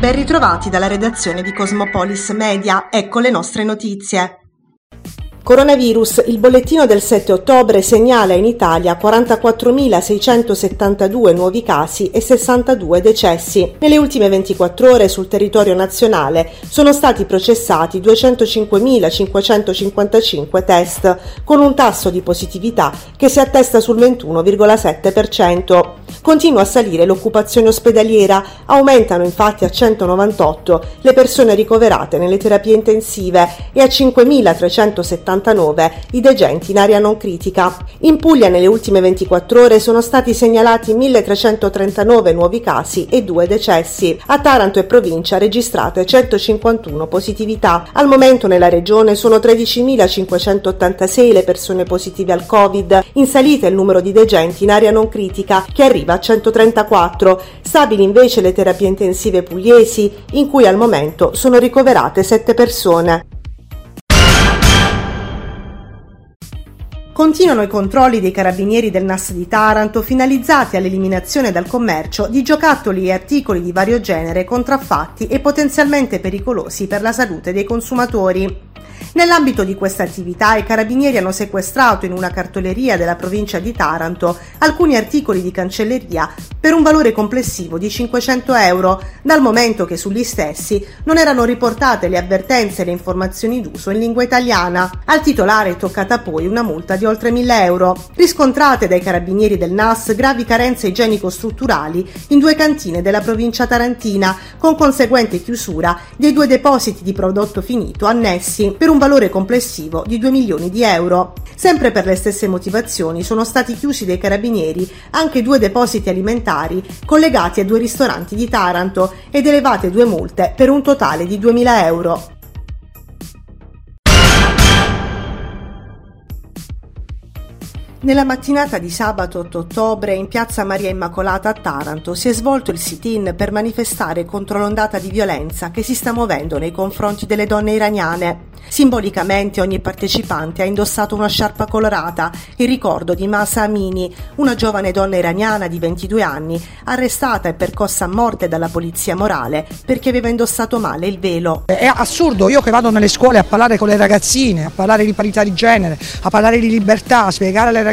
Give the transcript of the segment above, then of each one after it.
Ben ritrovati dalla redazione di Cosmopolis Media, ecco le nostre notizie. Coronavirus, il bollettino del 7 ottobre segnala in Italia 44.672 nuovi casi e 62 decessi. Nelle ultime 24 ore sul territorio nazionale sono stati processati 205.555 test, con un tasso di positività che si attesta sul 21,7%. Continua a salire l'occupazione ospedaliera, aumentano infatti a 198 le persone ricoverate nelle terapie intensive e a 5.379 i degenti in area non critica. In Puglia nelle ultime 24 ore sono stati segnalati 1.339 nuovi casi e 2 decessi. A Taranto e provincia registrate 151 positività. Al momento nella regione sono 13.586 le persone positive al Covid. In salita il numero di degenti in area non critica che arriva arriva a 134, stabili invece le terapie intensive pugliesi, in cui al momento sono ricoverate 7 persone. Continuano i controlli dei carabinieri del NAS di Taranto finalizzati all'eliminazione dal commercio di giocattoli e articoli di vario genere contraffatti e potenzialmente pericolosi per la salute dei consumatori. Nell'ambito di questa attività i carabinieri hanno sequestrato in una cartoleria della provincia di Taranto alcuni articoli di cancelleria per un valore complessivo di 500 euro, dal momento che sugli stessi non erano riportate le avvertenze e le informazioni d'uso in lingua italiana. Al titolare è toccata poi una multa di oltre 1000 euro. Riscontrate dai carabinieri del NAS gravi carenze igienico-strutturali in due cantine della provincia tarantina, con conseguente chiusura dei due depositi di prodotto finito annessi per un valore complessivo di 2 milioni di euro. Sempre per le stesse motivazioni sono stati chiusi dai carabinieri anche due depositi alimentari collegati a due ristoranti di Taranto ed elevate due multe per un totale di 2.000 euro. Nella mattinata di sabato 8 ottobre in piazza Maria Immacolata a Taranto si è svolto il sit-in per manifestare contro l'ondata di violenza che si sta muovendo nei confronti delle donne iraniane. Simbolicamente ogni partecipante ha indossato una sciarpa colorata in ricordo di Masa Amini, una giovane donna iraniana di 22 anni, arrestata e percossa a morte dalla polizia morale perché aveva indossato male il velo. È assurdo, io che vado nelle scuole a parlare con le ragazzine, a parlare di parità di genere, a parlare di libertà, a spiegare alle ragazzine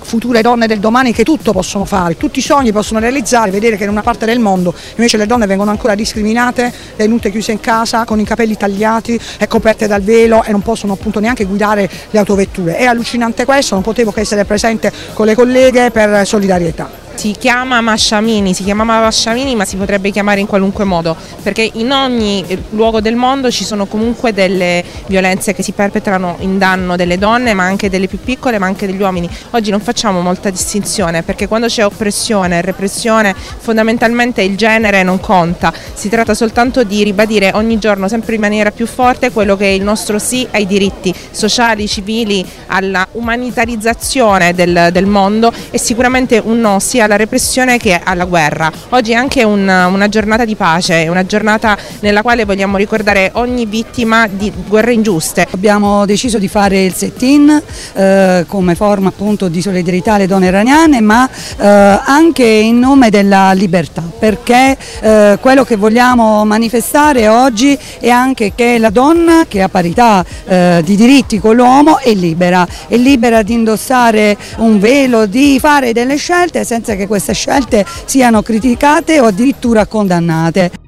future donne del domani che tutto possono fare, tutti i sogni possono realizzare, vedere che in una parte del mondo invece le donne vengono ancora discriminate, tenute chiuse in casa, con i capelli tagliati e coperte dal velo e non possono appunto neanche guidare le autovetture. È allucinante questo, non potevo che essere presente con le colleghe per solidarietà. Si chiama Masciamini, si chiamava Masciamini ma si potrebbe chiamare in qualunque modo perché in ogni luogo del mondo ci sono comunque delle violenze che si perpetrano in danno delle donne ma anche delle più piccole ma anche degli uomini. Oggi non facciamo molta distinzione perché quando c'è oppressione e repressione fondamentalmente il genere non conta, si tratta soltanto di ribadire ogni giorno sempre in maniera più forte quello che è il nostro sì ai diritti sociali, civili, alla umanitarizzazione del, del mondo e sicuramente un no sia alla repressione che alla guerra. Oggi è anche una, una giornata di pace, una giornata nella quale vogliamo ricordare ogni vittima di guerre ingiuste. Abbiamo deciso di fare il set-in eh, come forma appunto di solidarietà alle donne iraniane ma eh, anche in nome della libertà perché eh, quello che vogliamo manifestare oggi è anche che la donna che ha parità eh, di diritti con l'uomo è libera, è libera di indossare un velo, di fare delle scelte senza che queste scelte siano criticate o addirittura condannate.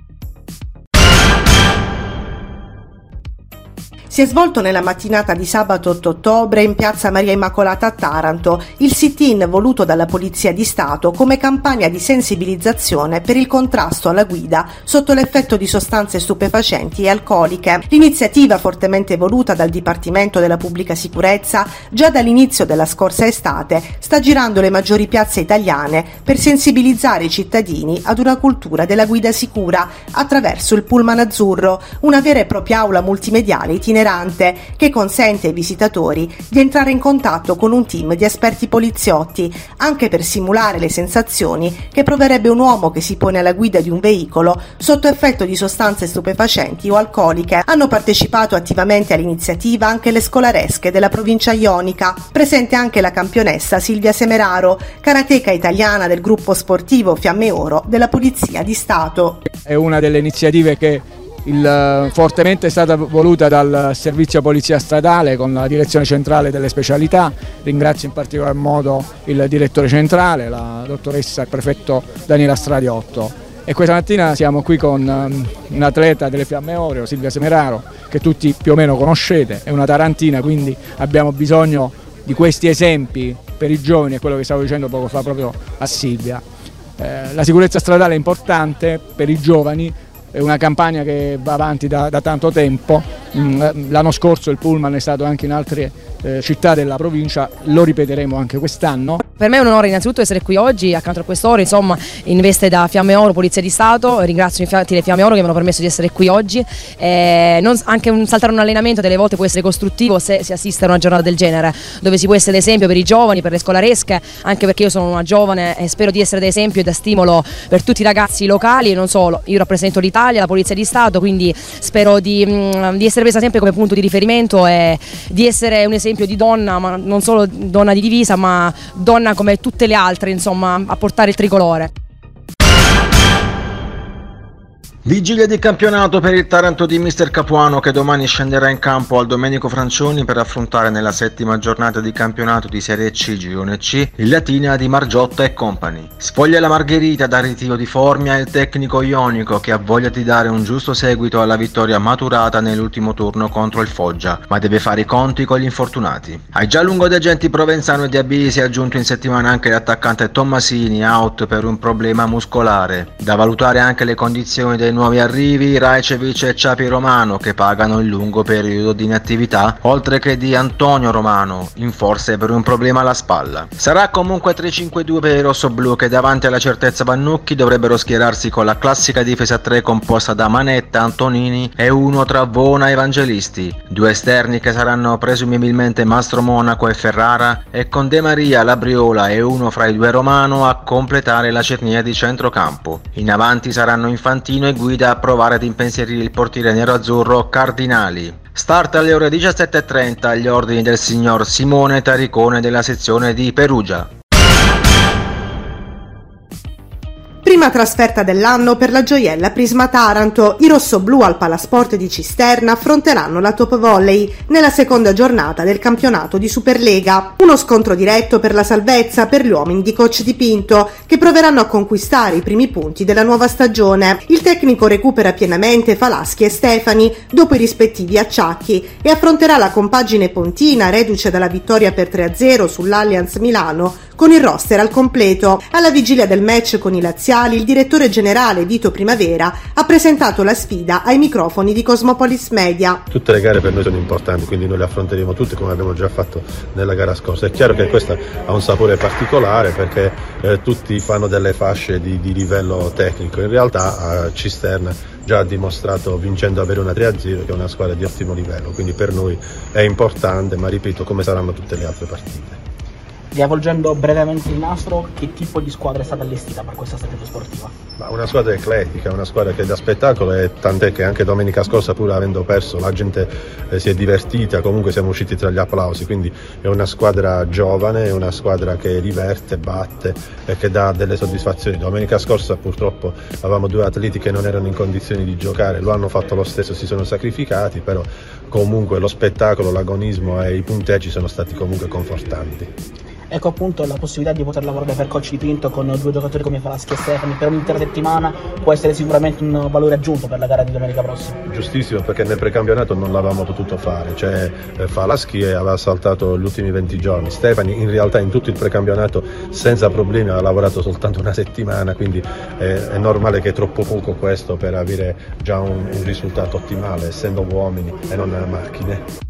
Si è svolto nella mattinata di sabato 8 ottobre in piazza Maria Immacolata a Taranto il sit-in voluto dalla Polizia di Stato come campagna di sensibilizzazione per il contrasto alla guida sotto l'effetto di sostanze stupefacenti e alcoliche. L'iniziativa fortemente voluta dal Dipartimento della Pubblica Sicurezza già dall'inizio della scorsa estate sta girando le maggiori piazze italiane per sensibilizzare i cittadini ad una cultura della guida sicura attraverso il pullman azzurro, una vera e propria aula multimediale itinerante itinerante che consente ai visitatori di entrare in contatto con un team di esperti poliziotti, anche per simulare le sensazioni che proverebbe un uomo che si pone alla guida di un veicolo sotto effetto di sostanze stupefacenti o alcoliche. Hanno partecipato attivamente all'iniziativa anche le scolaresche della provincia ionica, presente anche la campionessa Silvia Semeraro, karateca italiana del gruppo sportivo Fiamme Oro della Polizia di Stato. è una delle iniziative che il, fortemente è stata voluta dal servizio polizia stradale con la direzione centrale delle specialità, ringrazio in particolar modo il direttore centrale, la dottoressa e il prefetto Daniela Stradiotto e questa mattina siamo qui con um, un atleta delle Fiamme Oreo, Silvia Semeraro, che tutti più o meno conoscete, è una tarantina quindi abbiamo bisogno di questi esempi per i giovani, è quello che stavo dicendo poco fa proprio a Silvia. Eh, la sicurezza stradale è importante per i giovani, è una campagna che va avanti da, da tanto tempo, mm, l'anno scorso il pullman è stato anche in altre eh, città della provincia, lo ripeteremo anche quest'anno. Per me è un onore innanzitutto essere qui oggi accanto a quest'ora, insomma in veste da Fiamme Oro, Polizia di Stato, ringrazio infatti le Fiamme Oro che mi hanno permesso di essere qui oggi, eh, non, anche un, saltare un allenamento delle volte può essere costruttivo se si assiste a una giornata del genere, dove si può essere d'esempio per i giovani, per le scolaresche, anche perché io sono una giovane e spero di essere d'esempio e da stimolo per tutti i ragazzi locali e non solo, io rappresento l'Italia, la Polizia di Stato, quindi spero di, mm, di essere presa sempre come punto di riferimento e di essere un esempio di donna, ma non solo donna di divisa, ma donna come tutte le altre, insomma, a portare il tricolore. Vigilia di campionato per il Taranto di Mister Capuano che domani scenderà in campo al Domenico Francioni per affrontare nella settima giornata di campionato di Serie C Girone C il Latina di Margiotta e Company. Sfoglia la Margherita dal ritiro di Formia il tecnico ionico che ha voglia di dare un giusto seguito alla vittoria maturata nell'ultimo turno contro il Foggia, ma deve fare i conti con gli infortunati. Ai già lungodegenti Provenzano e Diabisi si è aggiunto in settimana anche l'attaccante Tommasini out per un problema muscolare. Da valutare anche le condizioni dei nuovi arrivi Raicevic e Ciapi Romano che pagano il lungo periodo di inattività, oltre che di Antonio Romano, in forse per un problema alla spalla. Sarà comunque 3-5-2 per i rossoblù che davanti alla certezza Vannucchi dovrebbero schierarsi con la classica difesa 3 composta da Manetta, Antonini e uno tra Vona Evangelisti, due esterni che saranno presumibilmente Mastro Monaco e Ferrara e con De Maria, Labriola e uno fra i due Romano a completare la cernia di centrocampo. In avanti saranno Infantino e guida a provare ad impensierire il portiere nero-azzurro Cardinali. Start alle ore 17.30 agli ordini del signor Simone Taricone della sezione di Perugia. Prima trasferta dell'anno per la gioiella Prisma Taranto, i rossoblù al Palasport di Cisterna affronteranno la Top Volley nella seconda giornata del campionato di Superlega. Uno scontro diretto per la salvezza per gli uomini di coach di Pinto che proveranno a conquistare i primi punti della nuova stagione. Il tecnico recupera pienamente Falaschi e Stefani dopo i rispettivi acciacchi e affronterà la compagine pontina reduce dalla vittoria per 3-0 sull'Allianz Milano con il roster al completo. Alla vigilia del match con i laziali, il direttore generale Vito Primavera ha presentato la sfida ai microfoni di Cosmopolis Media. Tutte le gare per noi sono importanti, quindi noi le affronteremo tutte come abbiamo già fatto nella gara scorsa. È chiaro che questa ha un sapore particolare perché eh, tutti fanno delle fasce di, di livello tecnico. In realtà eh, Cisterna già ha dimostrato vincendo avere una 3-0 che è una squadra di ottimo livello, quindi per noi è importante, ma ripeto come saranno tutte le altre partite. Riavvolgendo brevemente il nastro, che tipo di squadra è stata allestita per questa stagione sportiva? Ma una squadra eclettica, una squadra che dà spettacolo e tant'è che anche domenica scorsa pur avendo perso la gente eh, si è divertita, comunque siamo usciti tra gli applausi, quindi è una squadra giovane, è una squadra che diverte, batte e che dà delle soddisfazioni. Domenica scorsa purtroppo avevamo due atleti che non erano in condizioni di giocare, lo hanno fatto lo stesso, si sono sacrificati, però comunque lo spettacolo, l'agonismo e i punteggi sono stati comunque confortanti ecco appunto la possibilità di poter lavorare per coach di Pinto con due giocatori come Falaschi e Stefani per un'intera settimana può essere sicuramente un valore aggiunto per la gara di domenica prossima. Giustissimo perché nel precampionato non l'avevamo potuto fare, cioè eh, Falaschi aveva saltato gli ultimi 20 giorni, Stefani in realtà in tutto il precampionato senza problemi ha lavorato soltanto una settimana, quindi è, è normale che è troppo poco questo per avere già un, un risultato ottimale essendo uomini e non macchine.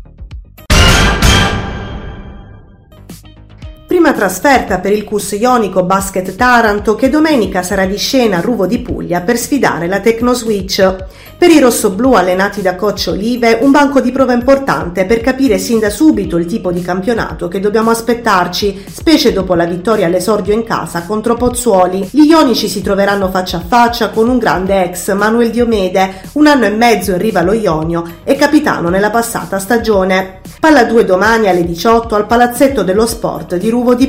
Trasferta per il CUS Ionico Basket Taranto che domenica sarà di scena a Ruvo di Puglia per sfidare la Tecnoswitch. Per i rossoblù allenati da coach Olive un banco di prova importante per capire sin da subito il tipo di campionato che dobbiamo aspettarci, specie dopo la vittoria all'esordio in casa contro Pozzuoli. Gli ionici si troveranno faccia a faccia con un grande ex, Manuel Diomede, un anno e mezzo in riva allo Ionio e capitano nella passata stagione. Palla 2 domani alle 18 al Palazzetto dello Sport di Ruvo di